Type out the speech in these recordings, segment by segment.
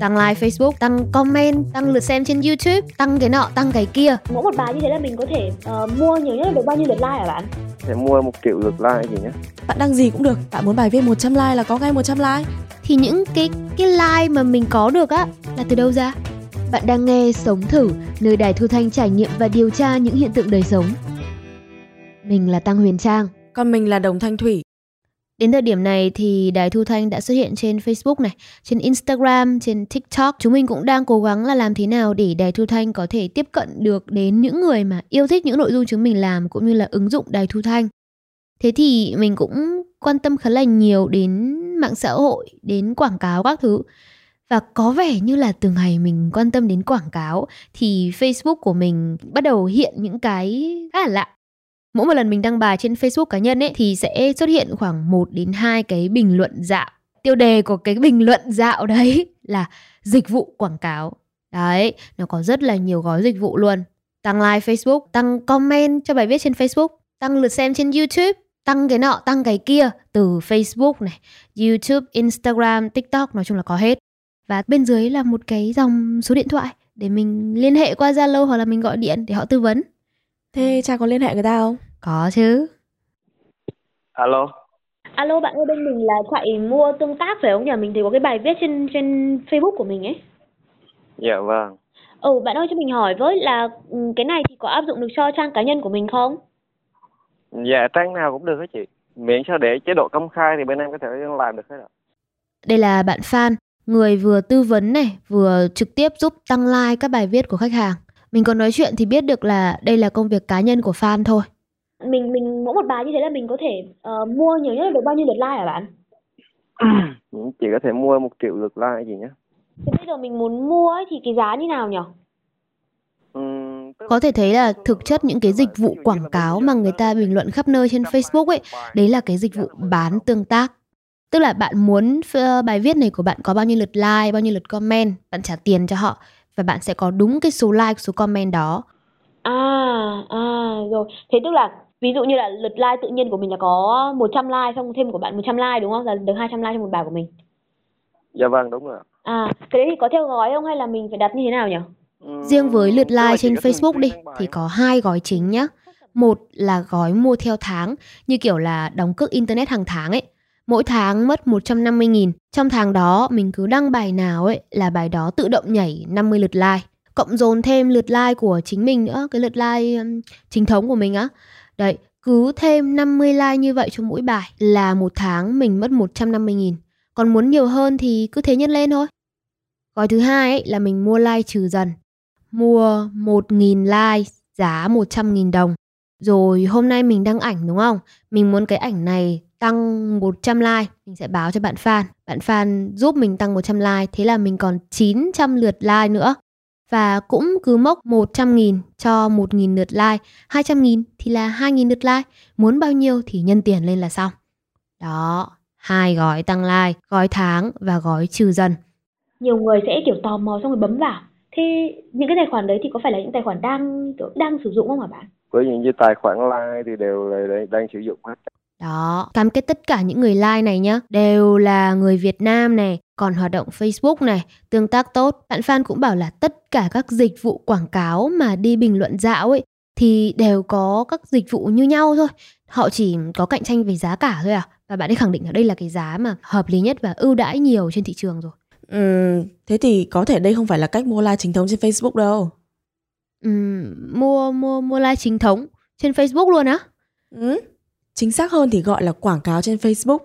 tăng like Facebook, tăng comment, tăng lượt xem trên YouTube, tăng cái nọ, tăng cái kia. Mỗi một bài như thế là mình có thể uh, mua nhiều nhất là được bao nhiêu lượt like hả bạn? Sẽ mua một triệu lượt like gì nhé. Bạn đăng gì cũng được, bạn muốn bài viết 100 like là có ngay 100 like. Thì những cái cái like mà mình có được á là từ đâu ra? Bạn đang nghe Sống Thử, nơi Đài Thu Thanh trải nghiệm và điều tra những hiện tượng đời sống. Mình là Tăng Huyền Trang. Còn mình là Đồng Thanh Thủy. Đến thời điểm này thì Đài Thu Thanh đã xuất hiện trên Facebook này, trên Instagram, trên TikTok. Chúng mình cũng đang cố gắng là làm thế nào để Đài Thu Thanh có thể tiếp cận được đến những người mà yêu thích những nội dung chúng mình làm cũng như là ứng dụng Đài Thu Thanh. Thế thì mình cũng quan tâm khá là nhiều đến mạng xã hội, đến quảng cáo các thứ. Và có vẻ như là từ ngày mình quan tâm đến quảng cáo thì Facebook của mình bắt đầu hiện những cái khá là lạ mỗi một lần mình đăng bài trên Facebook cá nhân ấy thì sẽ xuất hiện khoảng 1 đến 2 cái bình luận dạo. Tiêu đề của cái bình luận dạo đấy là dịch vụ quảng cáo. Đấy, nó có rất là nhiều gói dịch vụ luôn. Tăng like Facebook, tăng comment cho bài viết trên Facebook, tăng lượt xem trên YouTube, tăng cái nọ, tăng cái kia từ Facebook này, YouTube, Instagram, TikTok nói chung là có hết. Và bên dưới là một cái dòng số điện thoại để mình liên hệ qua Zalo hoặc là mình gọi điện để họ tư vấn. Thế cha có liên hệ người ta không? Có chứ. Alo. Alo bạn ơi bên mình là chạy mua tương tác phải không nhỉ? Mình thấy có cái bài viết trên trên Facebook của mình ấy. Dạ vâng. Ừ bạn ơi cho mình hỏi với là ừ, cái này thì có áp dụng được cho trang cá nhân của mình không? Dạ trang nào cũng được hết chị. Miễn sao để chế độ công khai thì bên em có thể làm được hết ạ. Đây là bạn Phan, người vừa tư vấn này, vừa trực tiếp giúp tăng like các bài viết của khách hàng. Mình còn nói chuyện thì biết được là đây là công việc cá nhân của Phan thôi. Mình mình mỗi một bài như thế là mình có thể uh, mua nhiều nhất là được bao nhiêu lượt like hả bạn? Chị có thể mua một triệu lượt like gì nhé. Thế bây giờ mình muốn mua ấy, thì cái giá như nào nhỉ? Ừm, tức Có thể thấy là thực chất những cái dịch vụ quảng cáo mà người ta bình luận khắp nơi trên Facebook ấy, đấy là cái dịch vụ bán tương tác. Tức là bạn muốn ờ, bài viết này của bạn có bao nhiêu lượt like, bao nhiêu lượt comment, bạn trả tiền cho họ và bạn sẽ có đúng cái số like, số comment đó. À, à rồi. Thế tức là ví dụ như là lượt like tự nhiên của mình là có 100 like xong thêm của bạn 100 like đúng không? Là được 200 like trong một bài của mình. Dạ vâng đúng rồi. À, cái đấy thì có theo gói không hay là mình phải đặt như thế nào nhỉ? Ừm, Riêng với lượt like trên Facebook đi thì có hai gói chính nhá. Một là gói mua theo tháng như kiểu là đóng cước internet hàng tháng ấy. Mỗi tháng mất 150.000. Trong tháng đó mình cứ đăng bài nào ấy là bài đó tự động nhảy 50 lượt like. Cộng dồn thêm lượt like của chính mình nữa, cái lượt like chính thống của mình á. Đấy, cứ thêm 50 like như vậy cho mỗi bài là một tháng mình mất 150.000. Còn muốn nhiều hơn thì cứ thế nhân lên thôi. Gói thứ hai ấy là mình mua like trừ dần mua 1.000 like giá 100.000 đồng. Rồi hôm nay mình đăng ảnh đúng không? Mình muốn cái ảnh này tăng 100 like, mình sẽ báo cho bạn fan. Bạn fan giúp mình tăng 100 like, thế là mình còn 900 lượt like nữa. Và cũng cứ mốc 100.000 cho 1.000 lượt like, 200.000 thì là 2.000 lượt like, muốn bao nhiêu thì nhân tiền lên là xong. Đó, hai gói tăng like, gói tháng và gói trừ dần. Nhiều người sẽ kiểu tò mò xong rồi bấm vào. Thế những cái tài khoản đấy thì có phải là những tài khoản đang kiểu đang sử dụng không hả bạn? Với những như tài khoản like thì đều là đang- đang sử dụng hết. Đó, cam kết tất cả những người like này nhá, đều là người Việt Nam này, còn hoạt động Facebook này, tương tác tốt. Bạn Phan cũng bảo là tất cả các dịch vụ quảng cáo mà đi bình luận dạo ấy thì đều có các dịch vụ như nhau thôi. Họ chỉ có cạnh tranh về giá cả thôi à. Và bạn ấy khẳng định là đây là cái giá mà hợp lý nhất và ưu đãi nhiều trên thị trường rồi. Ừm, thế thì có thể đây không phải là cách mua like chính thống trên Facebook đâu. Ừm, mua mua mua like chính thống trên Facebook luôn á. Ừ. Chính xác hơn thì gọi là quảng cáo trên Facebook.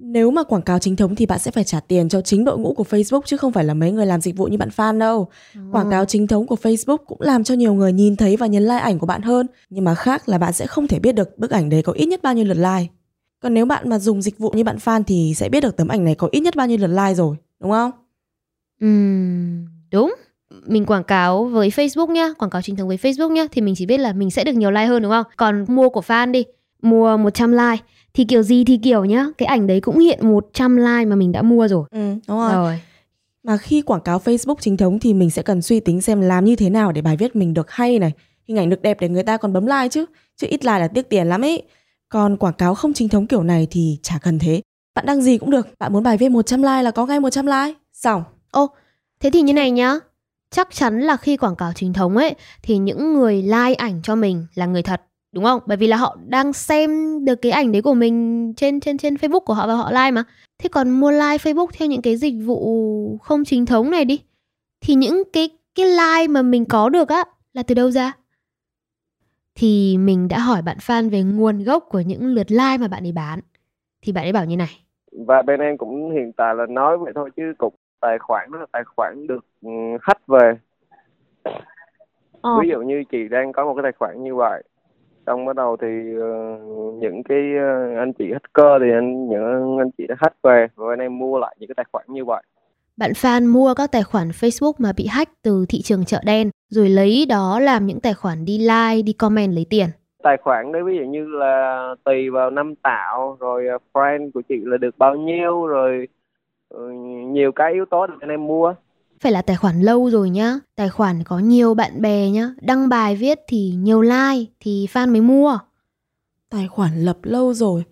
Nếu mà quảng cáo chính thống thì bạn sẽ phải trả tiền cho chính đội ngũ của Facebook chứ không phải là mấy người làm dịch vụ như bạn fan đâu. Quảng cáo chính thống của Facebook cũng làm cho nhiều người nhìn thấy và nhấn like ảnh của bạn hơn. Nhưng mà khác là bạn sẽ không thể biết được bức ảnh đấy có ít nhất bao nhiêu lượt like. Còn nếu bạn mà dùng dịch vụ như bạn fan thì sẽ biết được tấm ảnh này có ít nhất bao nhiêu lượt like rồi, đúng không? Ừm, đúng. Mình quảng cáo với Facebook nhá, quảng cáo chính thống với Facebook nhá thì mình chỉ biết là mình sẽ được nhiều like hơn đúng không? Còn mua của fan đi, mua 100 like thì kiểu gì thì kiểu nhá, cái ảnh đấy cũng hiện 100 like mà mình đã mua rồi. Ừ, đúng rồi. Rồi. Mà khi quảng cáo Facebook chính thống thì mình sẽ cần suy tính xem làm như thế nào để bài viết mình được hay này, hình ảnh được đẹp để người ta còn bấm like chứ, chứ ít like là tiếc tiền lắm ấy. Còn quảng cáo không chính thống kiểu này thì chả cần thế. Bạn đăng gì cũng được, bạn muốn bài viết 100 like là có ngay 100 like. Xong. Thế thì như này nhá, chắc chắn là khi quảng cáo chính thống ấy thì những người like ảnh cho mình là người thật đúng không? Bởi vì là họ đang xem được cái ảnh đấy của mình trên trên trên Facebook của họ và họ like mà. Thế còn mua like Facebook theo những cái dịch vụ không chính thống này đi thì những cái cái like mà mình có được á là từ đâu ra? Thì mình đã hỏi bạn fan về nguồn gốc của những lượt like mà bạn ấy bán. Thì bạn ấy bảo như này. và bên em cũng hiện tại là nói vậy thôi chứ cục tài khoản đó là tài khoản được ừ, hack về Ờ. ví dụ như chị đang có một cái tài khoản như vậy xong bắt đầu thì ờ, những cái ờ, anh chị hacker thì anh những anh chị đã hack về và bên em mua lại những cái tài khoản như vậy Bạn fan mua các tài khoản Facebook mà bị hack từ thị trường chợ đen rồi lấy đó làm những tài khoản đi like, đi comment lấy tiền. tài khoản đấy ví dụ như là tùy vào năm tạo rồi ờ, friend của chị là được bao nhiêu rồi ờ, nhiều cái yếu tố để bên em mua Phải là tài khoản lâu rồi nhá, tài khoản có nhiều bạn bè nhá, đăng bài viết thì nhiều like thì fan mới mua. Tài khoản lập lâu rồi.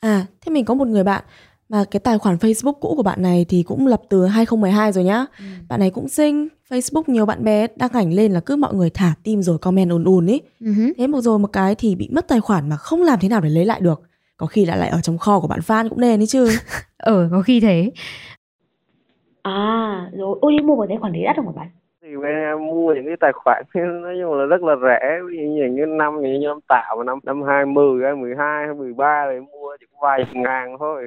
À, thế mình có một người bạn mà cái tài khoản Facebook cũ của bạn này thì cũng lập từ 2012 rồi nhá. Bạn này cũng xinh, Facebook nhiều bạn bè đăng ảnh lên là cứ mọi người thả tim rồi comment ùn ùn ý. Ừ. Thế một rồi một cái thì bị mất tài khoản mà không làm thế nào để lấy lại được. Có khi đã lại ở trong kho của bạn fan cũng nên đấy chứ. Ờ, có khi thế. À, rồi. Mua một tài khoản đấy đắt không hả bạn? thì em mua những cái tài khoản nói chung là rất là rẻ ví dụ như những năm như năm tạo mà năm năm hai mười hay mười hai hay mười ba thì mua chỉ có vài ngàn thôi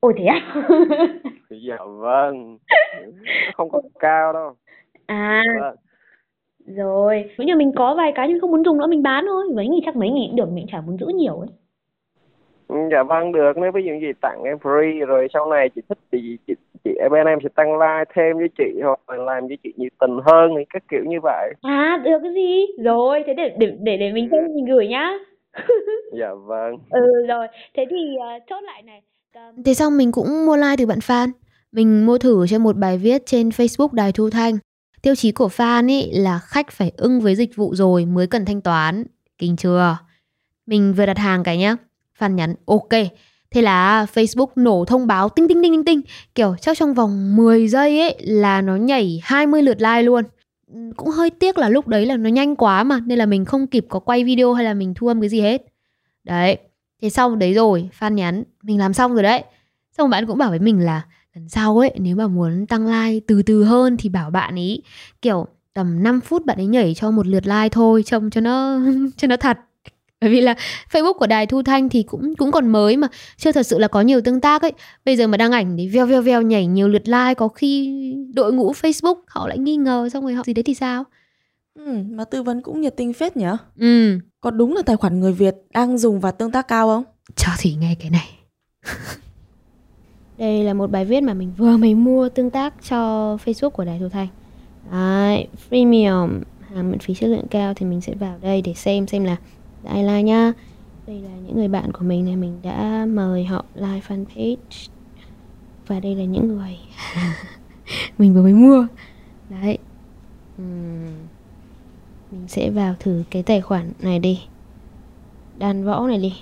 Ôi thế à? thì dạ vâng không có cao đâu à, vâng. rồi. Nếu như mình có vài cái nhưng không muốn dùng nữa mình bán thôi. Mấy nghìn chắc mấy nghìn cũng được, mình chả muốn giữ nhiều ấy. Dạ vâng được nếu ví dụ gì tặng em free rồi sau này chị thích thì chị, chị bên em sẽ tăng like thêm với chị hoặc là làm với chị nhiệt tình hơn thì các kiểu như vậy À, được cái gì? Rồi, thế để để để để mình xem mình gửi nhá. dạ vâng ừ rồi, thế thì ờ, chốt lại này. Cầm- Thế xong mình cũng mua like từ bạn fan. Mình mua thử cho một bài viết trên Facebook Đài Thu Thanh. Tiêu chí của fan ý là khách phải ưng với dịch vụ rồi mới cần thanh toán. Kinh chưa? Mình vừa đặt hàng cái nhá. Phan nhắn ok. Thế là Facebook nổ thông báo tinh tinh tinh tinh tinh. Kiểu chắc trong vòng 10 giây ấy là nó nhảy 20 lượt like luôn. Cũng hơi tiếc là lúc đấy là nó nhanh quá mà Nên là mình không kịp có quay video hay là mình thu âm cái gì hết Đấy Thế xong đấy rồi, phan nhắn, mình làm xong rồi đấy. Xong bạn cũng bảo với mình là lần sau ấy, nếu mà muốn tăng like từ từ hơn thì bảo bạn ấy kiểu tầm 5 phút bạn ấy nhảy cho một lượt like thôi, trông cho nó cho nó thật. Bởi vì là Facebook của Đài Thu Thanh thì cũng cũng còn mới mà chưa thật sự là có nhiều tương tác ấy. Bây giờ mà đăng ảnh thì veo veo veo nhảy nhiều lượt like có khi đội ngũ Facebook họ lại nghi ngờ xong rồi họ gì đấy thì sao? Ừ, mà tư vấn cũng nhiệt tình phết nhỉ? Ừ, Có đúng là tài khoản người Việt đang dùng và tương tác cao không? cho thì nghe cái này. Đây là một bài viết mà mình vừa mới mua tương tác cho Facebook của Đài Thu Thanh. Đấy, premium, hàng miễn phí chất lượng cao thì mình sẽ vào đây để xem xem là đã ai like. Đây là những người bạn của mình này, mình đã mời họ like fanpage. Và đây là những người mình vừa mới mua. Đấy. uhm. Mình sẽ vào thử cái tài khoản này đi. Đàn võ này đi.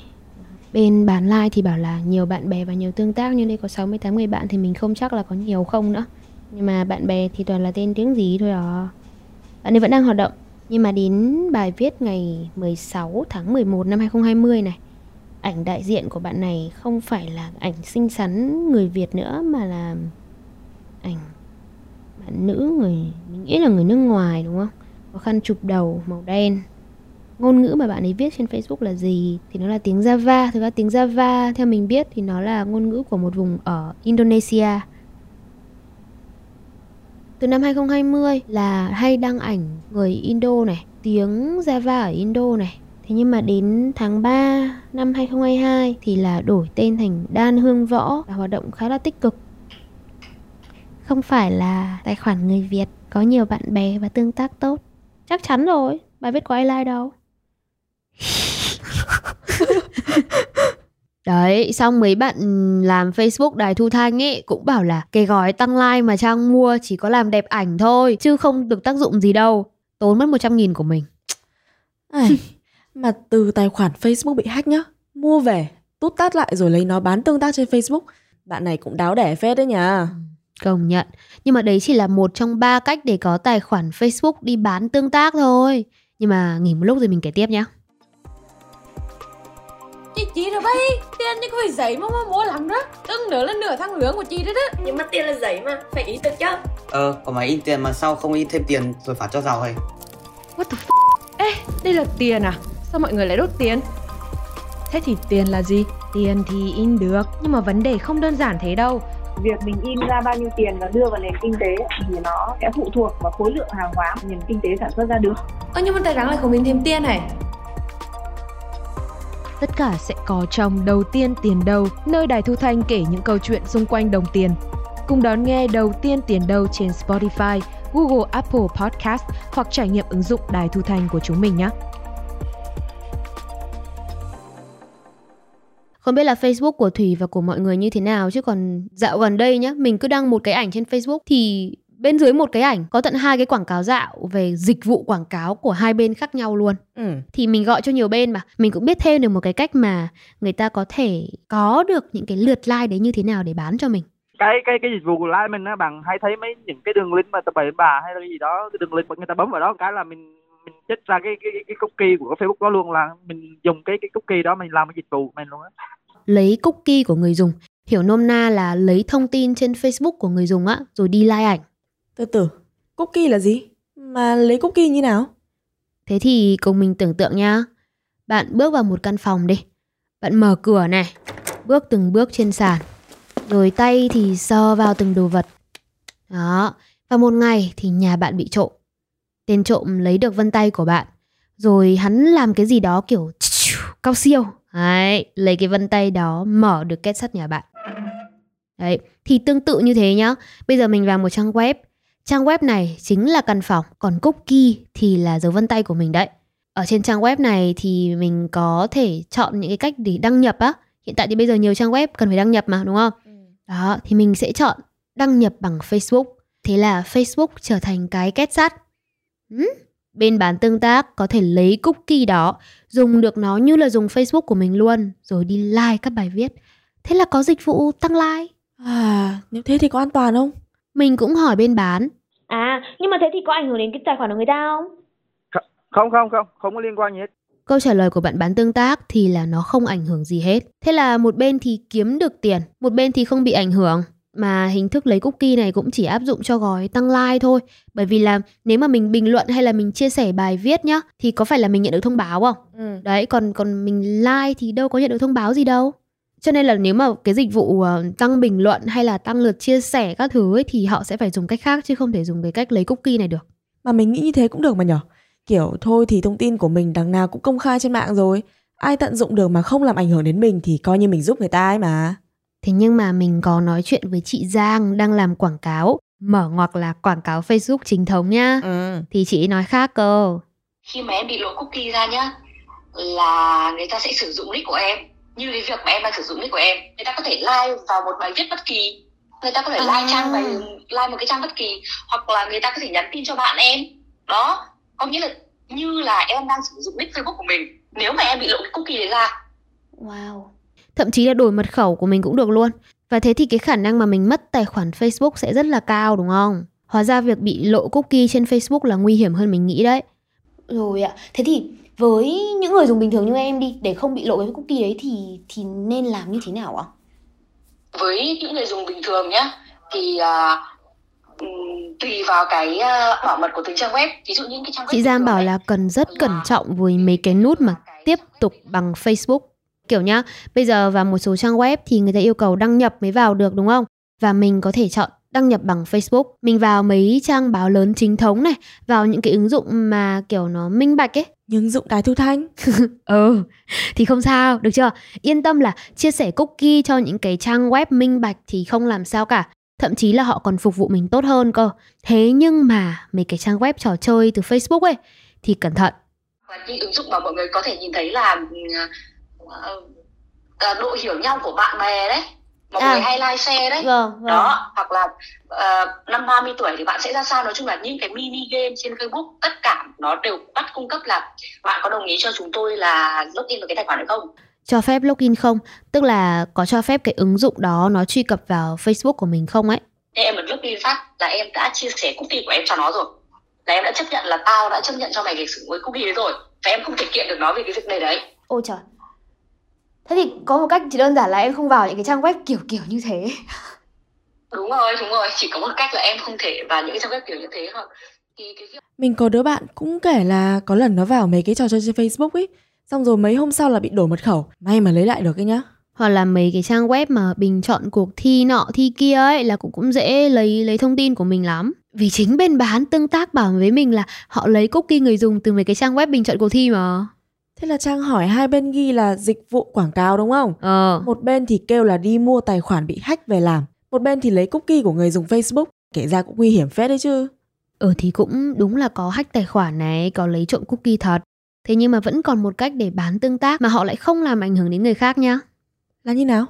Bên bán like thì bảo là nhiều bạn bè và nhiều tương tác Nhưng đây có 68 người bạn thì mình không chắc là có nhiều không nữa Nhưng mà bạn bè thì toàn là tên tiếng gì thôi à Bạn ấy vẫn đang hoạt động nhưng mà đến bài viết ngày 16 tháng 11 năm 2020 này, Ảnh đại diện của bạn này không phải là ảnh xinh xắn người Việt nữa, Mà là ảnh, bạn nữ người, Mình nghĩ là người nước ngoài, đúng không? Có khăn chụp đầu, màu đen. Ngôn ngữ mà bạn ấy viết trên Facebook là gì? Thì nó là tiếng Java. Thực ra tiếng Java theo mình biết thì nó là ngôn ngữ của một vùng ở Indonesia từ năm 2020 là hay đăng ảnh người Indo này, tiếng Java ở Indo này. Thế nhưng mà đến tháng 3 năm 2022 thì là đổi tên thành Đan Hương Võ và hoạt động khá là tích cực. Không phải là tài khoản người Việt, có nhiều bạn bè và tương tác tốt. Chắc chắn rồi, bài viết có ai like đâu? Đấy, xong mấy bạn làm Facebook Đài Thu Thanh ấy cũng bảo là cái gói tăng like mà Trang mua chỉ có làm đẹp ảnh thôi chứ không được tác dụng gì đâu. Tốn mất 100 nghìn của mình. Ai, mà từ tài khoản Facebook bị hack nhá, mua về, tút tát lại rồi lấy nó bán tương tác trên Facebook. Bạn này cũng đáo đẻ phết đấy nhỉ. Công nhận. Nhưng mà đấy chỉ là một trong ba cách để có tài khoản Facebook đi bán tương tác thôi. Nhưng mà nghỉ một lúc rồi mình kể tiếp nhé. Chị rồi bay Tiền như có phải giấy mà mà mua lắm đó Đừng nữa là nửa tháng lương của chị đấy đó Nhưng mà tiền là giấy mà Phải ý được chứ Ờ, có máy in tiền mà sao không in thêm tiền rồi phạt cho giàu hay? What the f... Ê, đây là tiền à? Sao mọi người lại đốt tiền? Thế thì tiền là gì? Tiền thì in được Nhưng mà vấn đề không đơn giản thế đâu việc mình in ra bao nhiêu tiền và đưa vào nền kinh tế thì nó sẽ phụ thuộc vào khối lượng hàng hóa mà nền kinh tế sản xuất ra được. Ơ nhưng mà tại sao lại không in thêm tiền này? Tất cả sẽ có trong Đầu tiên tiền đầu nơi Đài Thu Thanh kể những câu chuyện xung quanh đồng tiền. Cùng đón nghe Đầu tiên tiền đầu trên Spotify, Google Apple Podcast hoặc trải nghiệm ứng dụng Đài Thu Thanh của chúng mình nhé. Không biết là Facebook của Thủy và của mọi người như thế nào chứ còn dạo gần đây nhá, mình cứ đăng một cái ảnh trên Facebook thì bên dưới một cái ảnh có tận hai cái quảng cáo dạo về dịch vụ quảng cáo của hai bên khác nhau luôn. Ừ. Thì mình gọi cho nhiều bên mà. Mình cũng biết thêm được một cái cách mà người ta có thể có được những cái lượt like đấy như thế nào để bán cho mình. Cái cái cái dịch vụ của like mình á bạn hay thấy mấy những cái đường link mà tờ bậy bà hay là cái gì đó cái đường link mà người ta bấm vào đó cái là mình mình chích ra cái cái cái cookie của Facebook đó luôn là mình dùng cái cái cookie đó mình làm cái dịch vụ mình luôn á. Lấy cookie của người dùng. Hiểu nôm na là lấy thông tin trên Facebook của người dùng á rồi đi like ảnh từ từ cookie là gì? Mà lấy cookie như nào? Thế thì cùng mình tưởng tượng nha bạn bước vào một căn phòng đi. Bạn mở cửa này. Bước từng bước trên sàn. Rồi tay thì sờ vào từng đồ vật. Đó. Và một ngày thì nhà bạn bị trộm. Tên trộm lấy được vân tay của bạn. Rồi hắn làm cái gì đó kiểu cao siêu. Đấy, lấy cái vân tay đó mở được kết sắt nhà bạn. Đấy, thì tương tự như thế nhá. Bây giờ mình vào một trang web. Trang web này chính là căn phòng, còn cookie thì là dấu vân tay của mình đấy. Ở trên trang web này thì mình có thể chọn những cái cách để đăng nhập á. Hiện tại thì bây giờ nhiều trang web cần phải đăng nhập mà đúng không? Ừ. Đó, thì mình sẽ chọn đăng nhập bằng Facebook. Thế là Facebook trở thành cái kết sắt. Ừ, Bên bán tương tác có thể lấy cookie đó, dùng được nó như là dùng Facebook của mình luôn, rồi đi like các bài viết. Thế là có dịch vụ tăng like. À, nếu thế thì có an toàn không? Mình cũng hỏi bên bán. À, nhưng mà thế thì có ảnh hưởng đến cái tài khoản của người ta không? Không, không, không, không có liên quan gì hết. Câu trả lời của bạn bán tương tác thì là nó không ảnh hưởng gì hết. Thế là một bên thì kiếm được tiền, một bên thì không bị ảnh hưởng mà hình thức lấy cookie này cũng chỉ áp dụng cho gói tăng like thôi bởi vì là nếu mà mình bình luận hay là mình chia sẻ bài viết nhá thì có phải là mình nhận được thông báo không ừ. đấy còn còn mình like thì đâu có nhận được thông báo gì đâu cho nên là nếu mà cái dịch vụ ờ, tăng bình luận hay là tăng lượt chia sẻ các thứ ấy thì họ sẽ phải dùng cách khác chứ không thể dùng cái cách lấy cookie này được mà mình nghĩ như thế cũng được mà nhở kiểu thôi thì thông tin của mình đằng nào cũng công khai trên mạng rồi ai tận dụng được mà không làm ảnh hưởng đến mình thì coi như mình giúp người ta ấy mà Thế nhưng mà mình có nói chuyện với chị Giang đang làm quảng cáo, mở ngoặc là quảng cáo Facebook chính thống nhá. Ừ. Thì chị nói khác cơ. Khi mà em bị lộ cookie ra nhá, là người ta sẽ sử dụng nick của em. Như cái việc mà em đang sử dụng nick của em, người ta có thể like vào một bài viết bất kỳ, người ta có thể à. like trang bài like một cái trang bất kỳ, hoặc là người ta có thể nhắn tin cho bạn em. Đó, có nghĩa là như là em đang sử dụng nick Facebook của mình. Nếu mà em bị lộ cái cookie đấy ra. Wow thậm chí là đổi mật khẩu của mình cũng được luôn. Và thế thì cái khả năng mà mình mất tài khoản Facebook sẽ rất là cao đúng không? Hóa ra việc bị lộ cookie trên Facebook là nguy hiểm hơn mình nghĩ đấy. Rồi ạ. Thế thì với những người dùng bình thường như em đi để không bị lộ cái cookie đấy thì thì nên làm như thế nào ạ? Với những người dùng bình thường nhá thì uh, tùy vào cái uh, bảo mật của từng trang web. Ví dụ những cái trang web Chị Giang bảo là cần rất cẩn trọng với mấy cái nút mà tiếp tục bằng Facebook Kiểu nhá, bây giờ vào một số trang web thì người ta yêu cầu đăng nhập mới vào được đúng không? Và mình có thể chọn đăng nhập bằng Facebook. Mình vào mấy trang báo lớn chính thống này, vào những cái ứng dụng mà kiểu nó minh bạch ấy. Những ứng dụng đài thu thanh. ừ, thì không sao, được chưa? Yên tâm là chia sẻ cookie cho những cái trang web minh bạch thì không làm sao cả. Thậm chí là họ còn phục vụ mình tốt hơn cơ. Thế nhưng mà mấy cái trang web trò chơi từ Facebook ấy thì cẩn thận. Và những ứng dụng mà mọi người có thể nhìn thấy là uh, độ hiểu nhau của bạn bè đấy mọi à. người hay like share đấy. Vâng, vâng. đó hoặc là uh, năm 30 tuổi thì bạn sẽ ra sao? Nói chung là những cái mini game trên Facebook tất cả nó đều bắt cung cấp là bạn có đồng ý cho chúng tôi là login vào cái tài khoản hay không? Cho phép login không? Tức là có cho phép cái ứng dụng đó nó truy cập vào Facebook của mình không ấy? Thế em bật lướt đi phát là em đã chia sẻ cookie của em cho nó rồi. Là em đã chấp nhận là tao đã chấp nhận cho mày việc sử dụng cái cookie đấy rồi. Và em không thể kiện được nó vì cái việc này đấy. Ôi trời thế thì có một cách chỉ đơn giản là em không vào những cái trang web kiểu kiểu như thế. Đúng rồi đúng rồi. Chỉ có một cách là em không thể vào những cái trang web kiểu như thế thôi. Thì cái Mình có đứa bạn cũng kể là có lần nó vào mấy cái trò chơi trên Facebook ấy, xong rồi mấy hôm sau là bị đổi mật khẩu. May mà lấy lại được ấy nhá. hoặc là mấy cái trang web mà bình chọn cuộc thi nọ thi kia ấy là cũng cũng dễ lấy lấy thông tin của mình lắm. Vì chính bên bán tương tác bảo với mình là họ lấy cookie người dùng từ mấy cái trang web bình chọn cuộc thi mà Thế là Trang hỏi hai bên ghi là dịch vụ quảng cáo đúng không? ờ Một bên thì kêu là đi mua tài khoản bị hack về làm. Một bên thì lấy cookie của người dùng Facebook. Kể ra cũng nguy hiểm phết đấy chứ. ừ thì cũng đúng là có hack tài khoản này có lấy trộm cookie thật thế nhưng mà vẫn còn một cách để bán tương tác mà họ lại không làm ảnh hưởng đến người khác nhá Là như nào?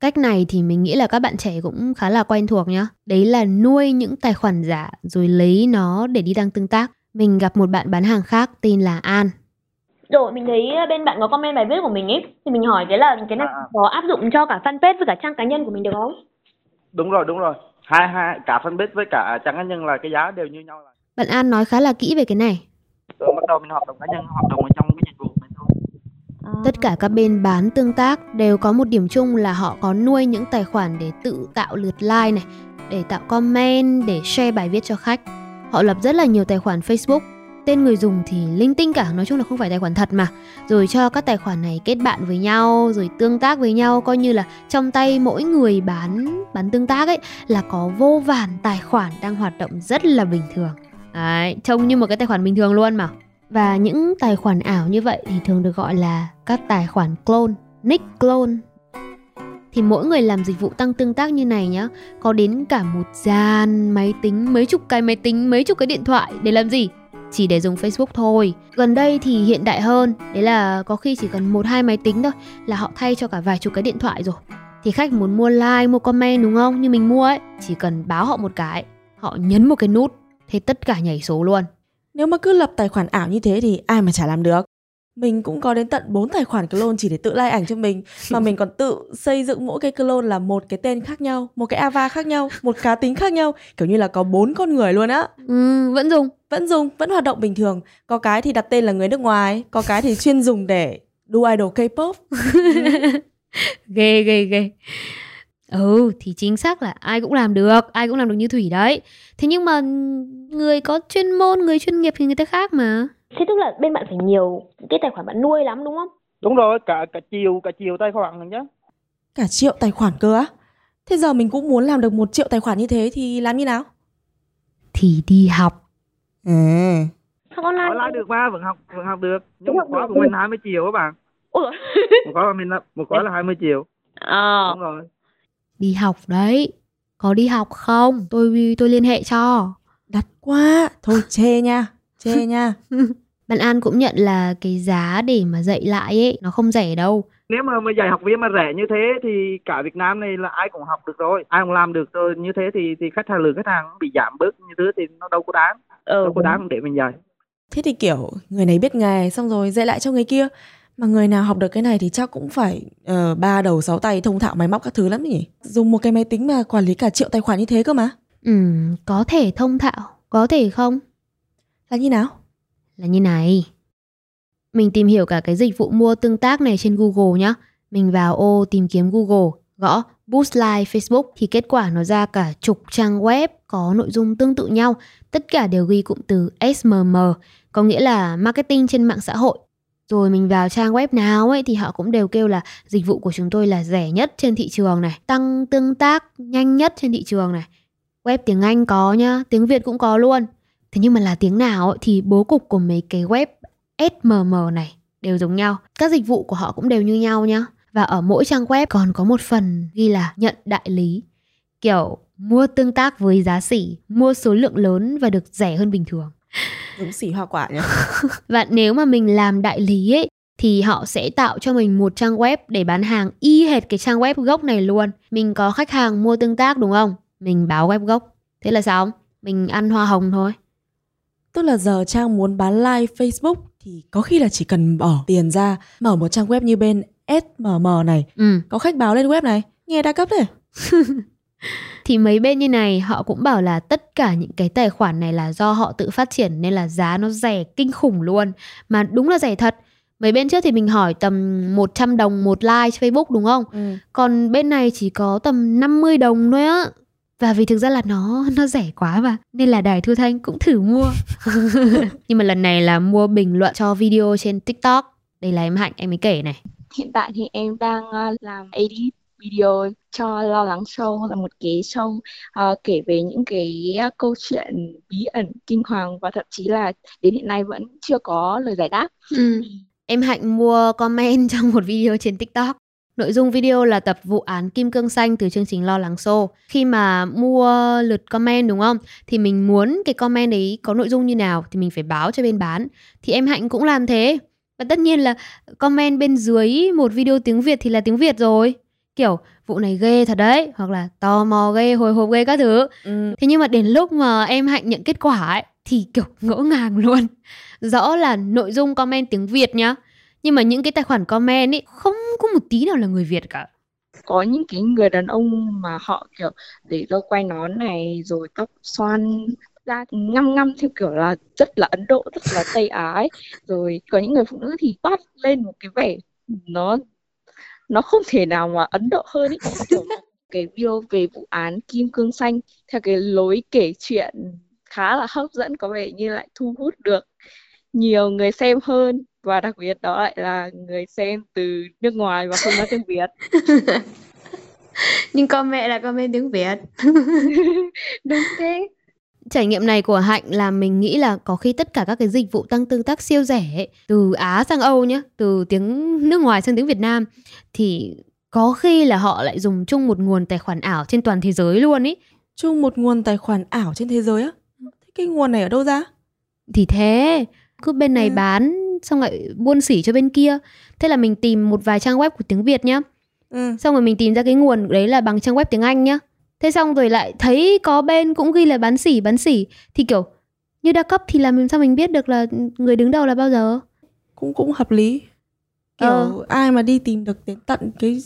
Cách này thì mình nghĩ là các bạn trẻ cũng khá là quen thuộc nhá. Đấy là nuôi những tài khoản giả rồi lấy nó để đi đăng tương tác. Mình gặp một bạn bán hàng khác tên là An. Rồi mình thấy bên bạn có comment bài viết của mình ấy thì mình hỏi cái là cái này À, à. có áp dụng cho cả fanpage với cả trang cá nhân của mình được không? đúng rồi đúng rồi hai hai cả fanpage với cả trang cá nhân là cái giá đều như nhau là Bạn An nói khá là kỹ về cái này. rồi bắt đầu mình hợp đồng cá nhân hợp đồng ở trong cái dịch vụ mình thôi Tất cả các bên bán tương tác đều có một điểm chung là họ có nuôi những tài khoản để tự tạo lượt like này, để tạo comment, để share bài viết cho khách. Họ lập rất là nhiều tài khoản Facebook. Tên người dùng thì linh tinh cả, nói chung là không phải tài khoản thật mà. Rồi cho các tài khoản này kết bạn với nhau, rồi tương tác với nhau, coi như là trong tay mỗi người bán bán tương tác ấy là có vô vàn tài khoản đang hoạt động rất là bình thường. Đấy, trông như một cái tài khoản bình thường luôn mà. Và những tài khoản ảo như vậy thì thường được gọi là các tài khoản clone, nick clone. Thì mỗi người làm dịch vụ tăng tương tác như này nhá, có đến cả một dàn máy tính, mấy chục cái máy tính, mấy chục cái điện thoại để làm gì? Chỉ để dùng Facebook thôi. Gần đây thì hiện đại hơn, đấy là có khi chỉ cần một hai máy tính thôi là họ thay cho cả vài chục cái điện thoại rồi. Thì khách muốn mua like, mua comment đúng không? Như mình mua ấy, chỉ cần báo họ một cái, họ nhấn một cái nút, thế tất cả nhảy số luôn. Nếu mà cứ lập tài khoản ảo như thế thì ai mà chả làm được. Mình cũng có đến tận 4 tài khoản clone chỉ để tự like ảnh cho mình Mà mình còn tự xây dựng mỗi cái clone là một cái tên khác nhau Một cái avatar khác nhau, một cá tính khác nhau Kiểu như là có bốn con người luôn á. Ừ, vẫn dùng. Vẫn dùng, vẫn hoạt động bình thường. Có cái thì đặt tên là người nước ngoài Có cái thì chuyên dùng để đu idol K-pop. Ghê ghê ghê. Ừ thì chính xác là ai cũng làm được ai cũng làm được như thủy đấy. Thế nhưng mà người có chuyên môn người chuyên nghiệp thì người ta khác mà Thế tức là bên bạn phải nhiều cái tài khoản bạn nuôi lắm đúng không? đúng rồi cả cả chiều cả chiều tài khoản rồi nhá. Cả triệu tài khoản cơ á? Thế giờ mình cũng muốn làm được một triệu tài khoản như thế thì làm như nào? thì đi học. À. Học online. lại được mà vẫn học vẫn học được. Nhưng Đúng một khóa của mình 20 triệu các bạn. Một khóa của mình là một khóa là 20 triệu. Ờ. đúng rồi. Đi học đấy. Có đi học không? Tôi tôi liên hệ cho. Đắt quá. Thôi chê nha Chê nha. Bạn an cũng nhận là cái giá để mà dạy lại ấy nó không rẻ đâu. Nếu mà mà dạy học viên mà rẻ như thế thì cả Việt Nam này là ai cũng học được rồi. Ai cũng làm được rồi. Như thế thì thì khách hàng lượng khách hàng bị giảm bớt như thế thì nó đâu có đáng. Ờ. đâu có đáng để mình dạy. Thế thì kiểu người này biết nghề xong rồi dạy lại cho người kia. Mà người nào học được cái này thì chắc cũng phải ờ, ba đầu sáu tay thông thạo máy móc các thứ lắm nhỉ? Dùng một cái máy tính mà quản lý cả triệu tài khoản như thế cơ mà. Ừ có thể thông thạo có thể không là như nào? là như này. Mình tìm hiểu cả cái dịch vụ mua tương tác này trên Google nhá. Mình vào ô tìm kiếm Google, gõ Boost Like Facebook thì kết quả nó ra cả chục trang web có nội dung tương tự nhau. Tất cả đều ghi cụm từ SMM, có nghĩa là marketing trên mạng xã hội. Rồi mình vào trang web nào ấy thì họ cũng đều kêu là dịch vụ của chúng tôi là rẻ nhất trên thị trường này, tăng tương tác nhanh nhất trên thị trường này. Web tiếng Anh có nhá, tiếng Việt cũng có luôn. Thế nhưng mà là tiếng nào ấy, thì bố cục của mấy cái web SMM này đều giống nhau. Các dịch vụ của họ cũng đều như nhau nhá. Và ở mỗi trang web còn có một phần ghi là nhận đại lý. Kiểu mua tương tác với giá sỉ, mua số lượng lớn và được rẻ hơn bình thường. Giống xỉ hoa quả nhỉ Và nếu mà mình làm đại lý ấy thì họ sẽ tạo cho mình một trang web để bán hàng y hệt cái trang web gốc này luôn. Mình có khách hàng mua tương tác đúng không? Mình báo web gốc. Thế là sao? Mình ăn hoa hồng thôi. Tức là giờ Trang muốn bán like Facebook thì có khi là chỉ cần bỏ tiền ra mở một trang web như bên SMM này. Ừ. Có khách báo lên web này Nghe đa cấp thế. Thì mấy bên như này họ cũng bảo là tất cả những cái tài khoản này là do họ tự phát triển nên là giá nó rẻ kinh khủng luôn. Mà đúng là rẻ thật. Mấy bên trước thì mình hỏi tầm 100 đồng một like Facebook đúng không? Ừ. còn bên này chỉ có tầm 50 đồng thôi á và vì thực ra là nó nó rẻ quá mà nên là đài thu thanh cũng thử mua nhưng mà lần này là mua bình luận cho video trên tiktok đây là em hạnh em mới kể này Hiện tại thì em đang ờ, làm edit video cho Lo Lắng Show là một cái show ờ, kể về những cái ờ, câu chuyện bí ẩn, kinh hoàng và thậm chí là đến hiện nay vẫn chưa có lời giải đáp. Em Hạnh mua comment trong một video trên TikTok. Nội dung video là tập vụ án Kim Cương Xanh từ chương trình Lo Lắng Show. Khi mà mua lượt comment đúng không? Thì mình muốn cái comment đấy có nội dung như nào thì mình phải báo cho bên bán. Thì em Hạnh cũng làm thế. Và tất nhiên là comment bên dưới một video tiếng Việt thì là tiếng Việt rồi. Kiểu vụ này ghê thật đấy hoặc là tò mò ghê, hồi hộp ghê các thứ. Ừ. Thế nhưng mà đến lúc mà em Hạnh nhận kết quả ấy thì kiểu ngỡ ngàng luôn. Rõ là nội dung comment tiếng Việt nhá. Nhưng mà những cái tài khoản comment ấy không có một tí nào là người Việt cả. Có những cái người đàn ông mà họ kiểu để râu quay nón này rồi tóc xoăn ra ngăm ngăm theo kiểu là rất là Ấn Độ, rất là Tây Á ấy. Rồi có những người phụ nữ thì toát lên một cái vẻ nó nó không thể nào mà Ấn Độ hơn ấy kiểu cái video về vụ án Kim Cương Xanh theo cái lối kể chuyện khá là hấp dẫn có vẻ như lại thu hút được nhiều người xem hơn và đặc biệt đó lại là người xem từ nước ngoài và không nói tiếng Việt Nhưng comment là comment tiếng Việt. đúng thế Trải nghiệm này của Hạnh làm mình nghĩ là có khi tất cả các cái dịch vụ tăng tương tác siêu rẻ ấy, từ Á sang Âu nhé, từ tiếng nước ngoài sang tiếng Việt Nam thì có khi là họ lại dùng chung một nguồn tài khoản ảo trên toàn thế giới luôn ý. Chung một nguồn tài khoản ảo trên thế giới á? Thế cái nguồn này ở đâu ra? Thì thế, cứ bên này Ừ. bán xong lại buôn sỉ cho bên kia. Thế là mình tìm một vài trang web của tiếng Việt nhá. Ừ. Xong rồi mình tìm ra cái nguồn đấy là bằng trang web tiếng Anh nhá. Thế xong rồi lại thấy có bên cũng ghi là bán sỉ, bán sỉ thì kiểu như đa cấp thì làm sao mình biết được là người đứng đầu là bao giờ? Cũng cũng hợp lý. Kiểu Ờ. ai mà đi tìm được đến tận cái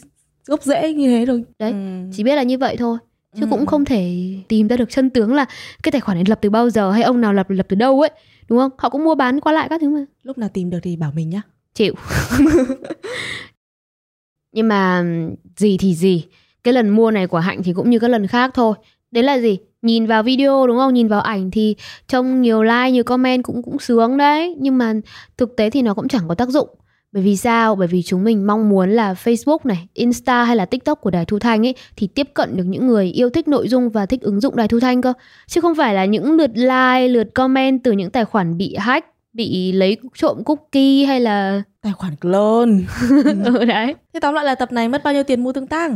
gốc rễ như thế rồi. Đấy, Ừ. chỉ biết là như vậy thôi. Chứ Ừ. cũng không thể tìm ra được chân tướng là cái tài khoản này lập từ bao giờ hay ông nào lập lập từ đâu ấy. Đúng không? Họ cũng mua bán qua lại các thứ mà. Lúc nào tìm được thì bảo mình nhá. chịu. Nhưng mà gì thì gì. Cái lần mua này của hạnh thì cũng như các lần khác thôi. Đấy là gì? Nhìn vào video đúng không? Nhìn vào ảnh thì trông nhiều like nhiều comment cũng cũng sướng đấy. Nhưng mà thực tế thì nó cũng chẳng có tác dụng bởi vì sao bởi vì chúng mình mong muốn là facebook này insta hay là tiktok của đài thu thanh ấy thì tiếp cận được những người yêu thích nội dung và thích ứng dụng đài thu thanh cơ chứ không phải là những lượt like lượt comment từ những tài khoản bị hack bị lấy trộm cookie hay là Tài khoản clone. ừ đấy Thế tóm lại là tập này mất bao nhiêu tiền mua tương tác?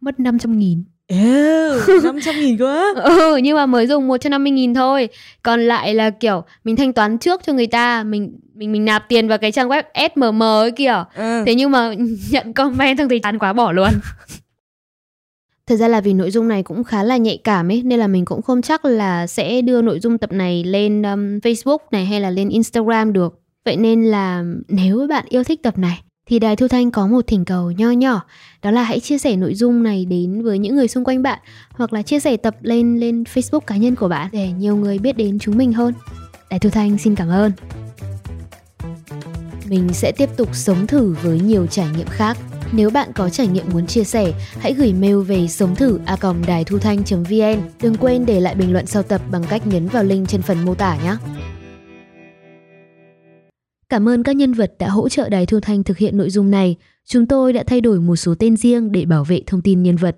mất 500 nghìn Ê, 500 nghìn cơ á. ừ nhưng mà mới dùng 150 nghìn thôi còn lại là kiểu mình thanh toán trước cho người ta mình mình mình nạp tiền vào cái trang web SMM ấy kìa Ừ. thế nhưng mà nhận comment xong thì chán quá bỏ luôn Thật ra là vì nội dung này cũng khá là nhạy cảm ấy nên là mình cũng không chắc là sẽ đưa nội dung tập này lên um, Facebook này hay là lên Instagram được. Vậy nên là nếu bạn yêu thích tập này thì Đài Thu Thanh có một thỉnh cầu nho nhỏ đó là hãy chia sẻ nội dung này đến với những người xung quanh bạn hoặc là chia sẻ tập lên lên Facebook cá nhân của bạn để nhiều người biết đến chúng mình hơn. Đài Thu Thanh xin cảm ơn. Mình sẽ tiếp tục sống thử với nhiều trải nghiệm khác. Nếu bạn có trải nghiệm muốn chia sẻ, hãy gửi mail về sống thử a đài thu thanh vn Đừng quên để lại bình luận sau tập bằng cách nhấn vào link trên phần mô tả nhé. Cảm ơn các nhân vật đã hỗ trợ Đài Thu Thanh thực hiện nội dung này. Chúng tôi đã thay đổi một số tên riêng để bảo vệ thông tin nhân vật.